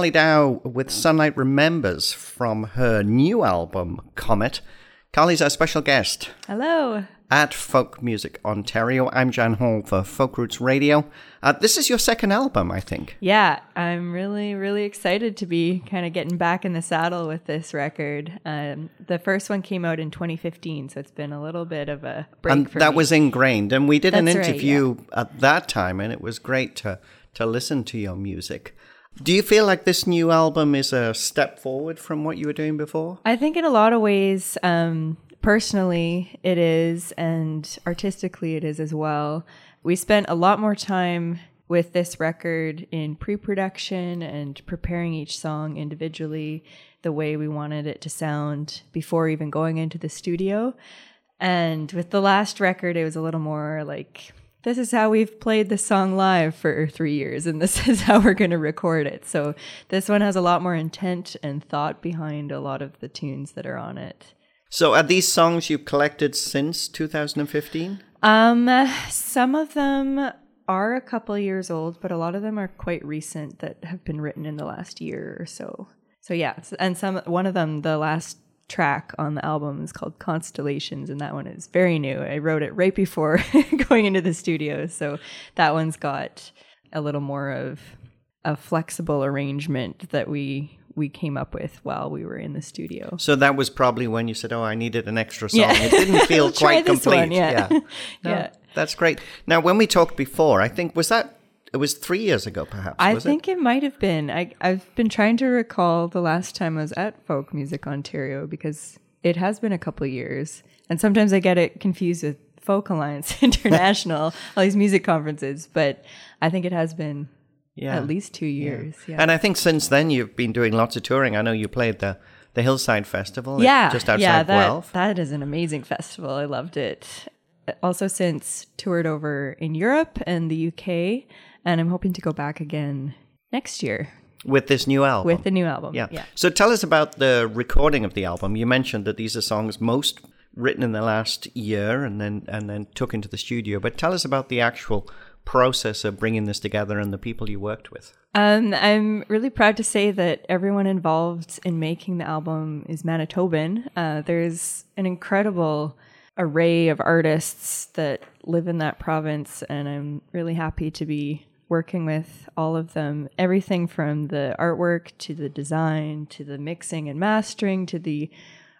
Carly Dow with Sunlight Remembers from her new album, Comet. Carly's our special guest. Hello. At Folk Music Ontario. I'm Jan Hall for Folk Roots Radio. Uh, this is your second album, I think. Yeah, I'm really, really excited to be kind of getting back in the saddle with this record. Um, the first one came out in 2015, so it's been a little bit of a break and that me. was ingrained. And we did an That's right, interview at that time, and it was great to, to listen to your music. Do you feel like this new album is a step forward from what you were doing before? I think in a lot of ways, um, personally, it is, and artistically, it is as well. We spent a lot more time with this record in pre production and preparing each song individually the way we wanted it to sound before even going into the studio. And with the last record, it was a little more like, this is how we've played this song live for three years, and this is how we're going to record it. So this one has a lot more intent and thought behind a lot of the tunes that are on it. So, are these songs you've collected since 2015? Um, some of them are a couple years old, but a lot of them are quite recent that have been written in the last year or so. So yeah, and some one of them, the last track on the album is called Constellations, and that one is very new. I wrote it right before going into the studio, so that one's got a little more of a flexible arrangement that we we came up with while we were in the studio. So that was probably when you said, "Oh, I needed an extra song." Yeah. It didn't feel quite complete. one, yeah. No, Yeah. that's great. Now, when we talked before, I think was that it was three years ago, perhaps. I think it? might have been. I, I've been trying to recall the last time I was at Folk Music Ontario because it has been a couple of years. And sometimes I get it confused with Folk Alliance International, all these music conferences. But I think it has been Yeah. at least two years. Yeah. And I think since then you've been doing lots of touring. I know you played the the Hillside Festival, yeah, just outside yeah, that, Guelph. that is an amazing festival. I loved it. Also, since toured over in Europe and the UK, and I'm hoping to go back again next year with this new album. with the new album. yeah. yeah. So tell us about the recording of the album. You mentioned that these are songs most written in the last year and then and then took into the studio. But tell us about the actual process of bringing this together and the people you worked with. Um, I'm really proud to say that everyone involved in making the album is Manitoban. Uh, there's an incredible array of artists that live in that province, and I'm really happy to be working with all of them. Everything from the artwork to the design to the mixing and mastering to the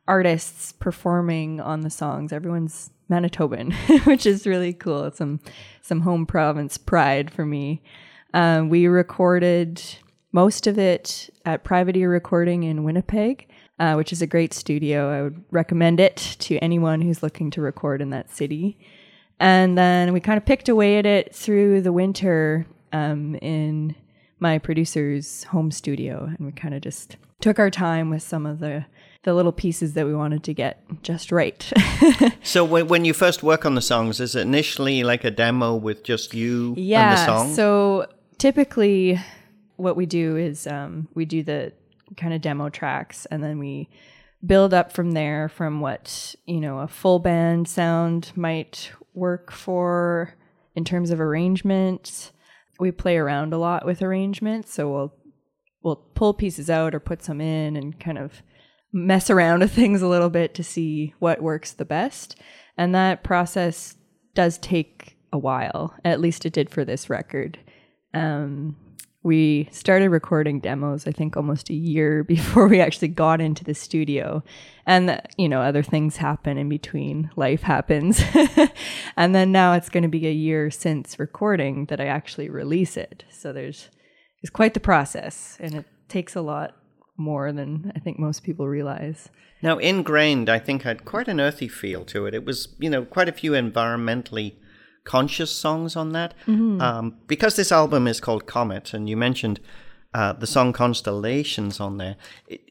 artists performing on the songs. Everyone's Manitoban, which is really cool. It's some some home province pride for me. Um, we recorded most of it at Private Ear Recording in Winnipeg, uh, which is a great studio. I would recommend it to anyone who's looking to record in that city. And then we kind of picked away at it through the winter um, in my producer's home studio, and we kind of just took our time with some of the the little pieces that we wanted to get just right. So when, when you first work on the songs, is it initially like a demo with just you and the yeah. song? So typically, what we do is um, we do the kind of demo tracks, and then we build up from there from what you know a full band sound might work for in terms of arrangement. We play around a lot with arrangements, so we'll we'll pull pieces out or put some in and kind of mess around with things a little bit to see what works the best. And that process does take a while. At least it did for this record. Um, we started recording demos, I think, almost a year before we actually got into the studio. And, you know, other things happen in between. Life happens. and then now it's going to be a year since recording that I actually release it. So there's, it's quite the process and it takes a lot more than I think most people realize. Now, Ingrained, I think, had quite an earthy feel to it. It was, you know, quite a few environmentally conscious songs on that. Um, because this album is called Comet, and you mentioned uh, the song Constellations on there.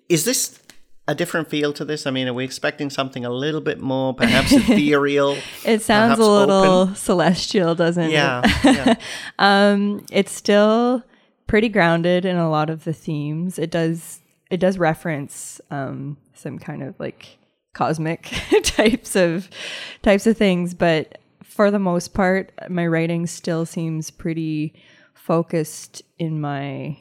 Is this a different feel to this? I mean, are we expecting something a little bit more, perhaps ethereal? It sounds a little open? celestial, doesn't Yeah, it? yeah. um, it's still pretty grounded in a lot of the themes. It does it does reference um, some kind of like cosmic types of types of things, but for the most part, my writing still seems pretty focused in my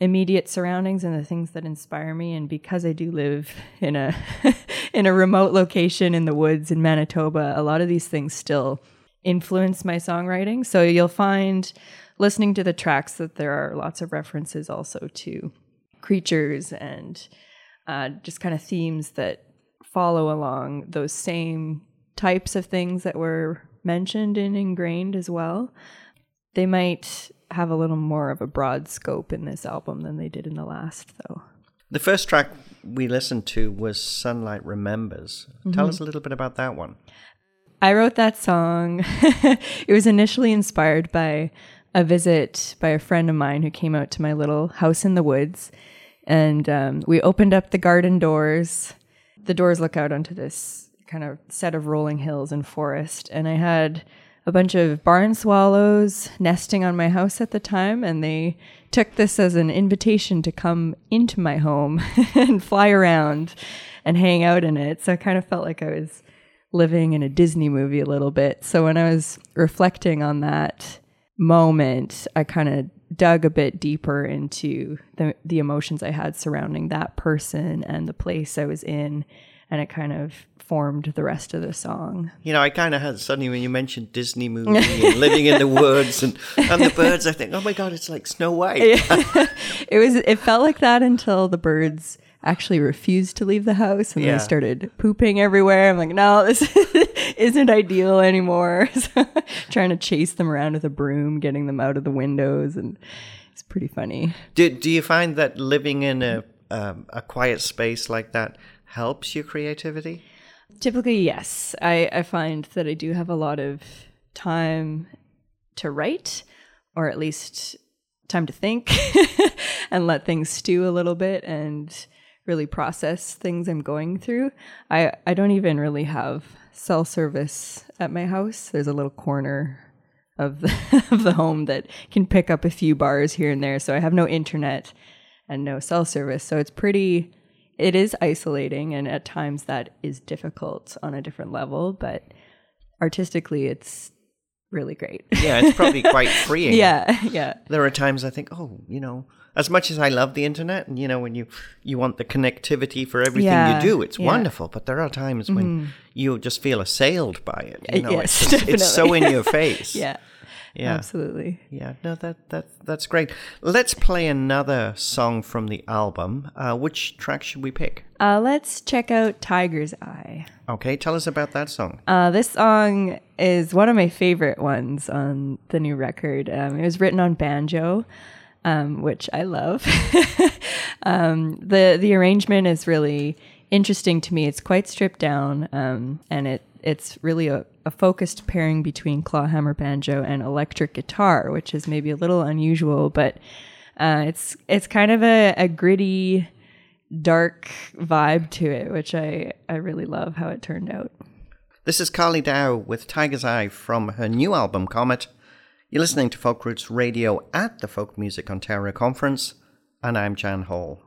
immediate surroundings and the things that inspire me. And because I do live in a in a remote location in the woods in Manitoba a lot of these things still influence my songwriting. So you'll find listening to the tracks that there are lots of references also to creatures and uh, just kind of themes that follow along those same types of things that were mentioned and ingrained as well they might have a little more of a broad scope in this album than they did in the last, though. The first track we listened to was Sunlight Remembers. Mm-hmm. Tell us a little bit about that one. I wrote that song. it was initially inspired by a visit by a friend of mine who came out to my little house in the woods. And um, we opened up the garden doors. The doors look out onto this kind of set of rolling hills and forest. And I had a bunch of barn swallows nesting on my house at the time, and they took this as an invitation to come into my home and fly around and hang out in it. So I kind of felt like I was living in a Disney movie a little bit. So when I was reflecting on that moment, I kind of dug a bit deeper into the the emotions I had surrounding that person and the place I was in and it kind of formed the rest of the song. You know, I kind of had suddenly when you mentioned Disney movie and living in the woods and, and the birds, I think, oh my god, it's like Snow White. it was. It felt like that until the birds actually refused to leave the house and yeah. they started pooping everywhere. I'm like, no, this isn't ideal anymore. So, trying to chase them around with a broom, getting them out of the windows, and it's pretty funny. Do Do you find that living in a um, a quiet space like that helps your creativity? Typically, yes. I, I find that I do have a lot of time to write, or at least time to think and let things stew a little bit and really process things I'm going through. I, I don't even really have cell service at my house. There's a little corner of the, of the home that can pick up a few bars here and there. So I have no internet and no cell service. So it's pretty it is isolating and at times that is difficult on a different level but artistically it's really great. Yeah it's probably quite freeing. Yeah yeah. There are times i think oh you know as much as i love the internet and you know when you you want the connectivity for everything yeah, you do it's yeah. wonderful but there are times when mm-hmm. you just feel assailed by it you know yes, it's, just, it's so in your face. Yeah yeah. Absolutely. Yeah no that that that's great. Let's play another song from the album. Uh, which track should we pick? Uh, let's check out tiger's eye. Okay tell us about that song. Uh, this song is one of my favorite ones on the new record. Um, it was written on banjo um, which i love. Um, the the arrangement is really interesting to me. It's quite stripped down um, and it it's really a, a focused pairing between clawhammer banjo and electric guitar, which is maybe a little unusual, but uh, it's it's kind of a, a gritty, dark vibe to it, which I, I really love how it turned out. This is Carly Dow with Tiger's Eye from her new album Comet. You're listening to Folk Roots Radio at the Folk Music Ontario Conference, and I'm Jan Hall.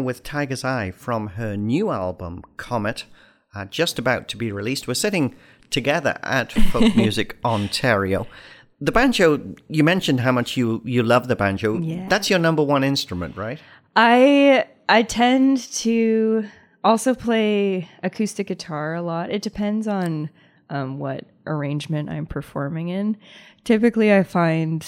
With Tiger's Eye from her new album, Comet, uh, just about to be released. We're sitting together at Folk Music Ontario. The banjo, you mentioned how much you, you love the banjo. Yeah. That's your number one instrument, right? I I tend to also play acoustic guitar a lot. It depends on um, what arrangement I'm performing in. Typically, I find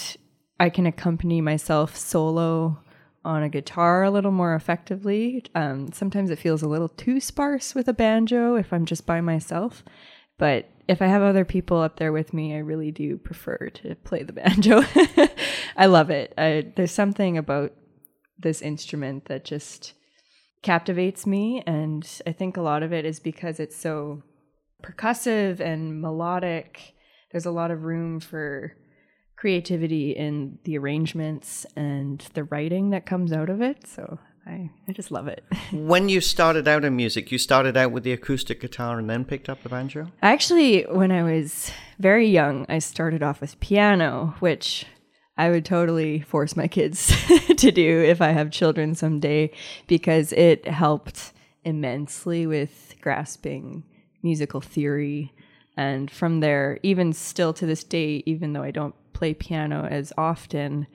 I can accompany myself solo on a guitar a little more effectively. Um, sometimes it feels a little too sparse with a banjo if I'm just by myself. But if I have other people up there with me, I really do prefer to play the banjo. I love it. I, there's something about this instrument that just captivates me. And I think a lot of it is because it's so percussive and melodic. There's a lot of room for creativity in the arrangements and the writing that comes out of it. So I, I just love it. when you started out in music, you started out with the acoustic guitar and then picked up the banjo? Actually, when I was very young, I started off with piano, which I would totally force my kids to do if I have children someday because it helped immensely with grasping musical theory. And from there, even still to this day, even though I don't play piano as often,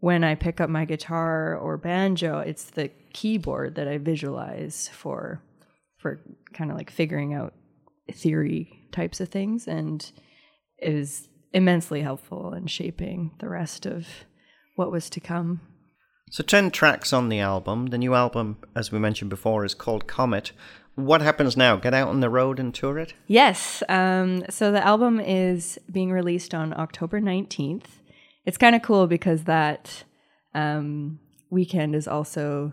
when I pick up my guitar or banjo, it's the keyboard that I visualize for for kind of like figuring out theory types of things and is immensely helpful in shaping the rest of what was to come. So 10 tracks on the album. The new album, as we mentioned before, is called Comet. What happens now? Get out on the road and tour it? Yes. Um, so the album is being released on October 19th. It's kind of cool because that um, weekend is also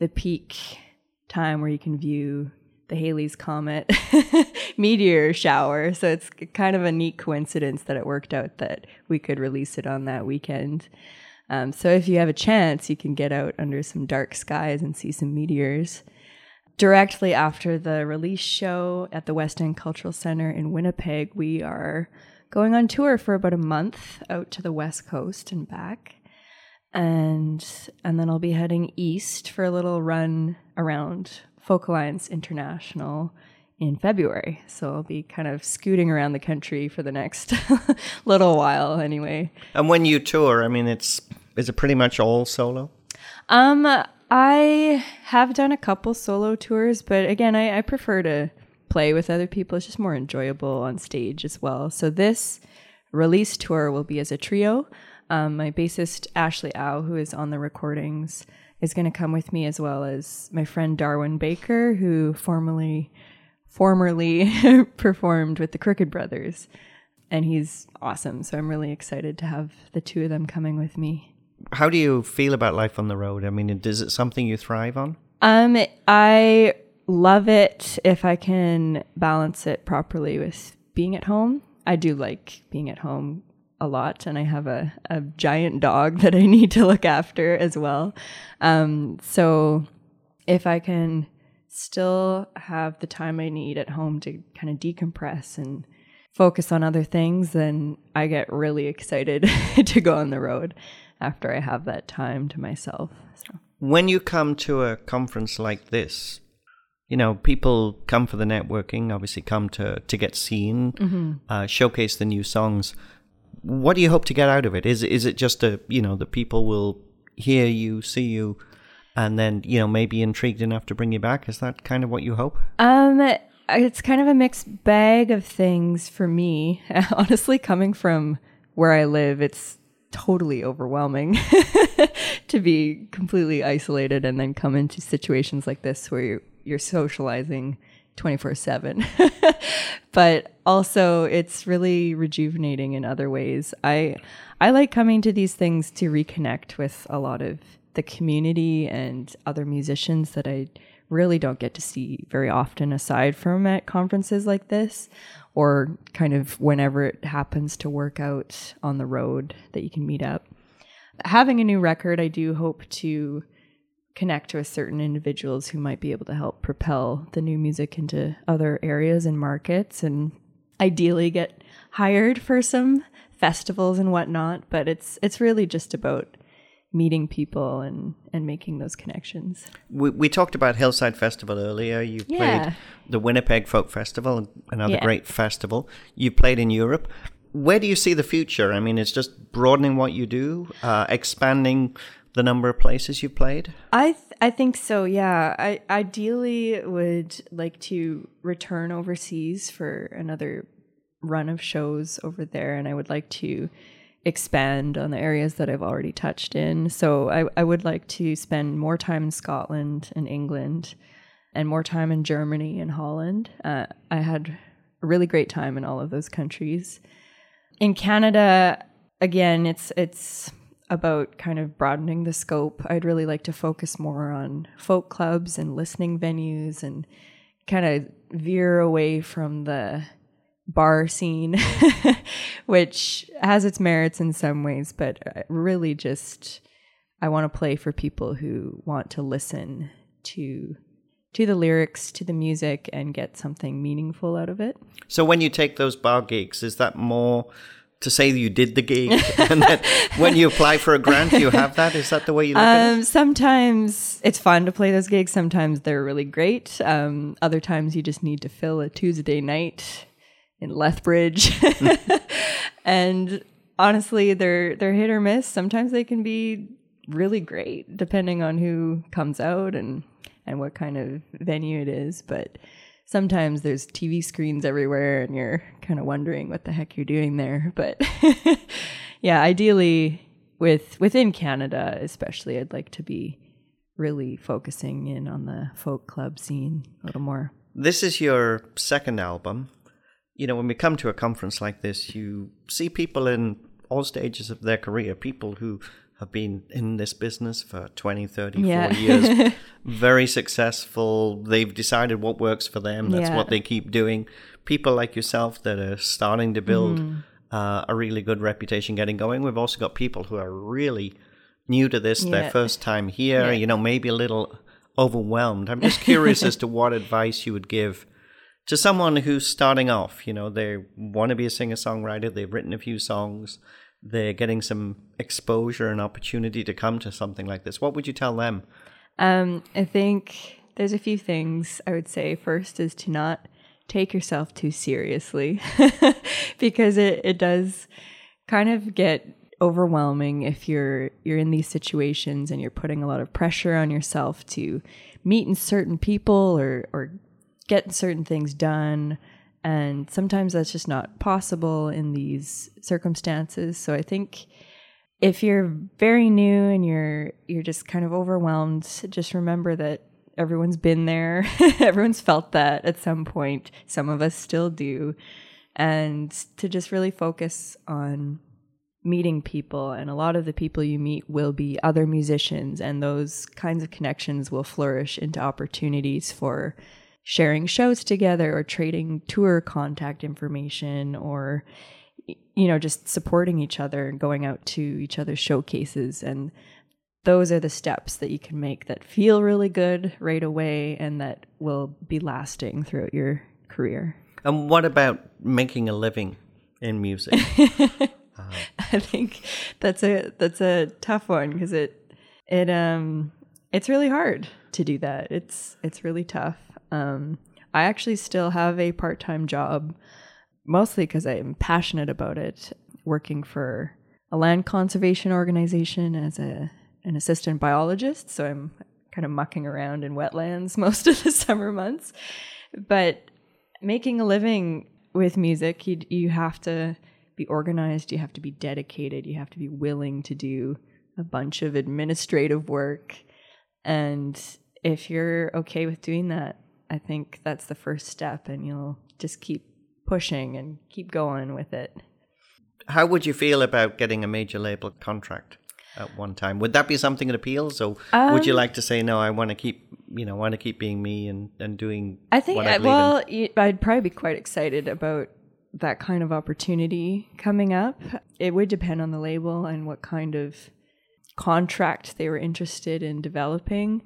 the peak time where you can view the Halley's Comet meteor shower. So it's kind of a neat coincidence that it worked out that we could release it on that weekend. Um, so if you have a chance, you can get out under some dark skies and see some meteors. Directly after the release show at the West End Cultural Center in Winnipeg, we are going on tour for about a month out to the West Coast and back. And and then I'll be heading east for a little run around Folk Alliance International in February. So I'll be kind of scooting around the country for the next little while anyway. And when you tour, I mean, it's is it pretty much all solo? Um, I have done a couple solo tours, but again, I, I prefer to play with other people. It's just more enjoyable on stage as well. So this release tour will be as a trio. Um, my bassist Ashley Au, who is on the recordings, is going to come with me as well as my friend Darwin Baker, who formerly formerly performed with the Crooked Brothers, and he's awesome. So I'm really excited to have the two of them coming with me. How do you feel about life on the road? I mean, is it something you thrive on? Um, I love it if I can balance it properly with being at home. I do like being at home a lot, and I have a, a giant dog that I need to look after as well. Um, so if I can still have the time I need at home to kind of decompress and focus on other things, then I get really excited to go on the road after I have that time to myself. So. When you come to a conference like this, you know, people come for the networking, obviously come to, to get seen, mm-hmm. uh, showcase the new songs. What do you hope to get out of it? Is, is it just a, you know, the people will hear you, see you, and then, you know, maybe intrigued enough to bring you back? Is that kind of what you hope? Um, it's kind of a mixed bag of things for me. Honestly, coming from where I live, it's totally overwhelming to be completely isolated and then come into situations like this where you're, you're socializing 24 7. but also, it's really rejuvenating in other ways. I, I like coming to these things to reconnect with a lot of the community and other musicians that I really don't get to see very often aside from at conferences like this or kind of whenever it happens to work out on the road that you can meet up. Having a new record, I do hope to connect with certain individuals who might be able to help propel the new music into other areas and markets and ideally get hired for some festivals and whatnot. But it's it's really just about meeting people and and making those connections. We, we talked about Hillside Festival earlier. You Yeah. played the Winnipeg Folk Festival, another Yeah. great festival. You played in Europe. Where do you see the future? I mean, it's just broadening what you do, uh, expanding the number of places you played. I th- I think so. Yeah. I ideally would like to return overseas for another run of shows over there, and I would like to expand on the areas that I've already touched in. So I I would like to spend more time in Scotland and England, and more time in Germany and Holland. Uh, I had a really great time in all of those countries. In Canada, again, it's it's about kind of broadening the scope. I'd really like to focus more on folk clubs and listening venues and kind of veer away from the bar scene, which has its merits in some ways, but really just I want to play for people who want to listen to to the lyrics, to the music and get something meaningful out of it. So when you take those bar gigs, is that more to say you did the gig, and then when you apply for a grant, you have that? Is that the way you look at it? Um, sometimes it's fun to play those gigs. Sometimes they're really great. Um, other times you just need to fill a Tuesday night in Lethbridge, and honestly, they're they're hit or miss. Sometimes they can be really great, depending on who comes out and and what kind of venue it is. But sometimes there's TV screens everywhere, and you're kind of wondering what the heck you're doing there. But yeah, ideally with within Canada, especially, I'd like to be really focusing in on the folk club scene a little more. This is your second album. You know, when we come to a conference like this, you see people in all stages of their career, people who have been in this business for 20, 30, Yeah. 40 years, very successful. They've decided what works for them. That's Yeah. what they keep doing. People like yourself that are starting to build Mm-hmm. uh, a really good reputation getting going. We've also got people who are really new to this, their first time here, Yeah. you know, maybe a little overwhelmed. I'm just curious as to what advice you would give to someone who's starting off. You know, they want to be a singer songwriter, they've written a few songs, they're getting some exposure and opportunity to come to something like this. What would you tell them? Um, I think there's a few things I would say. First is to not take yourself too seriously because it, it does kind of get overwhelming if you're you're in these situations and you're putting a lot of pressure on yourself to meet in certain people or or get certain things done and sometimes that's just not possible in these circumstances so i think if you're very new and you're you're just kind of overwhelmed, just remember that everyone's been there. everyone's felt that at some point. Some of us still do. And to just really focus on meeting people and a lot of the people you meet will be other musicians and those kinds of connections will flourish into opportunities for sharing shows together or trading tour contact information or you know, just supporting each other and going out to each other's showcases. And those are the steps that you can make that feel really good right away and that will be lasting throughout your career. And what about making a living in music? I think that's a that's a tough one because it it um it's really hard to do that. It's it's really tough. Um, I actually still have a part time job, mostly because I'm passionate about it. Working for a land conservation organization as a an assistant biologist, so I'm kind of mucking around in wetlands most of the summer months. But making a living with music, you you have to be organized, you have to be dedicated, you have to be willing to do a bunch of administrative work. And if you're okay with doing that, I think that's the first step and you'll just keep pushing and keep going with it. How would you feel about getting a major label contract at one time? Would that be something that appeals, or would you um, like to say no? I want to keep, you know, want to keep being me and and doing. I think, what I I, believe in? well, I'd probably be quite excited about that kind of opportunity coming up. It would depend on the label and what kind of contract they were interested in developing.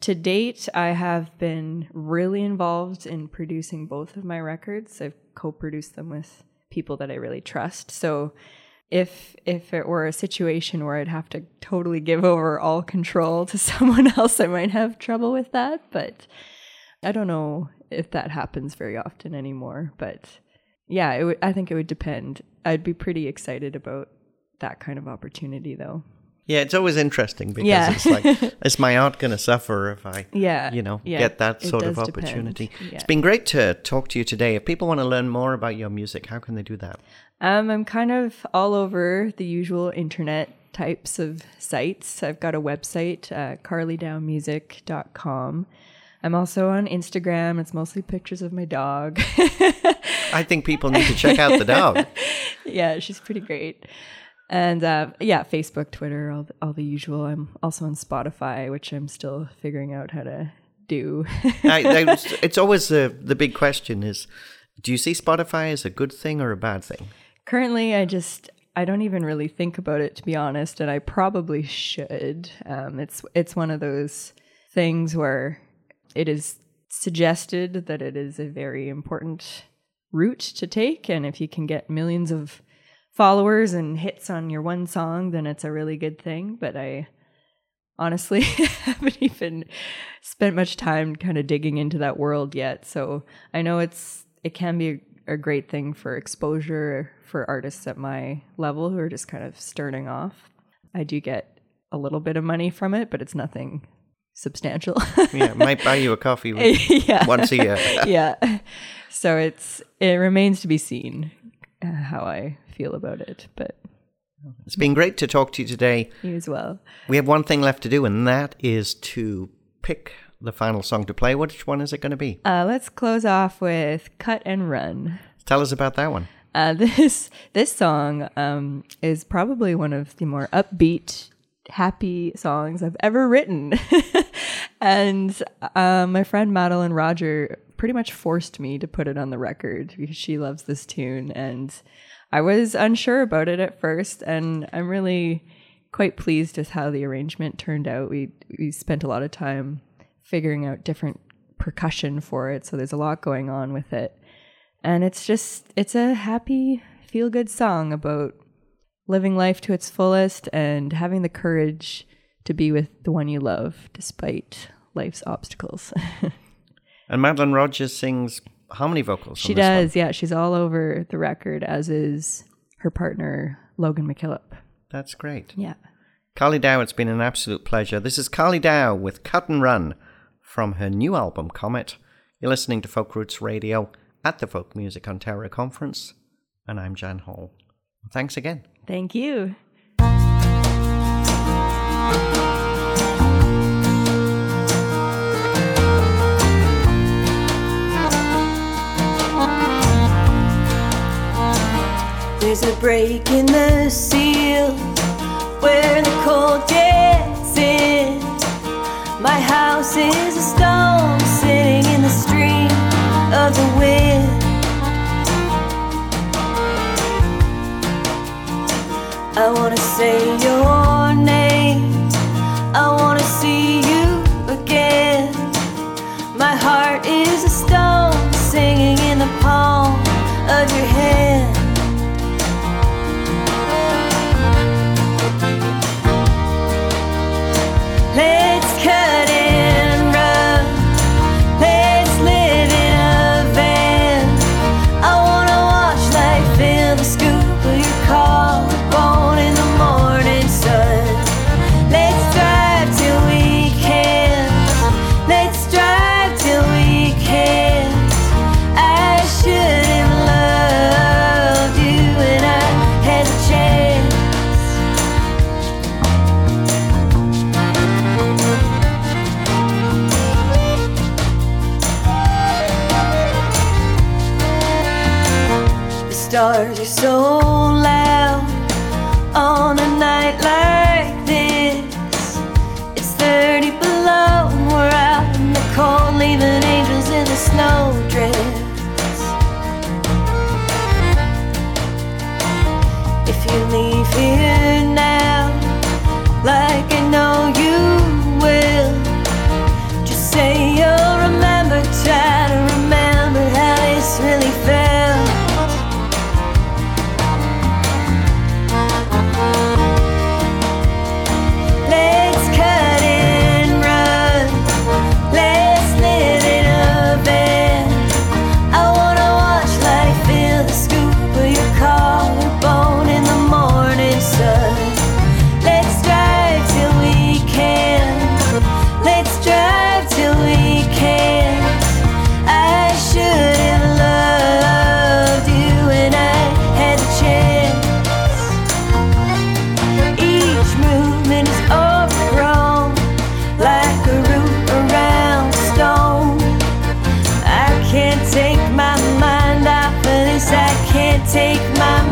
To date, I have been really involved in producing both of my records. I've co produced them with people that I really trust. So if if it were a situation where I'd have to totally give over all control to someone else, I might have trouble with that. But I don't know if that happens very often anymore. But yeah, it would, I think it would depend. I'd be pretty excited about that kind of opportunity, though. Yeah, it's always interesting because Yeah. it's like, is my art going to suffer if I, Yeah, you know, yeah, get that sort of opportunity? Yeah. It's been great to talk to you today. If people want to learn more about your music, how can they do that? Um, I'm kind of all over the usual internet types of sites. I've got a website, uh, carlydowmusic.com. I'm also on Instagram. It's mostly pictures of my dog. I think people need to check out the dog. yeah, she's pretty great. And uh, yeah, Facebook, Twitter, all the, all the usual. I'm also on Spotify, which I'm still figuring out how to do. I, I, it's always uh, the big question is, do you see Spotify as a good thing or a bad thing? Currently, I just I don't even really think about it to be honest, and I probably should. Um, it's it's one of those things where it is suggested that it is a very important route to take, and if you can get millions of followers and hits on your one song, then it's a really good thing. But I honestly haven't even spent much time kind of digging into that world yet. So I know it's it can be a, a great thing for exposure for artists at my level who are just kind of starting off. I do get a little bit of money from it, but it's nothing substantial. Yeah, might buy you a coffee yeah. once a year. yeah. So it's it remains to be seen how I feel about it, but It's been great to talk to you today. you as well. We have one thing left to do, and that is to pick the final song to play. Which one is it going to be? Uh, let's close off with "Cut and Run." Tell us about that one. Uh, this this song um, is probably one of the more upbeat, happy songs I've ever written, and uh, my friend Madeline Roger pretty much forced me to put it on the record because she loves this tune, and I was unsure about it at first, and I'm really quite pleased with how the arrangement turned out. We we spent a lot of time figuring out different percussion for it, so there's a lot going on with it and it's just it's a happy feel good song about living life to its fullest and having the courage to be with the one you love despite life's obstacles And Madeline Rogers sings harmony vocals. she this one. does yeah she's all over the record as is her partner logan mckillop That's great. yeah Carly Dow, it's been an absolute pleasure. This is Carly Dow with Cut and Run from her new album, Comet. You're listening to Folk Roots Radio at the Folk Music Ontario Conference, and I'm Jan Hall. Thanks again. thank you There's a break in the seal where the cold gets in. My house is a stone sitting in the stream of the wind. I wanna say your so. take my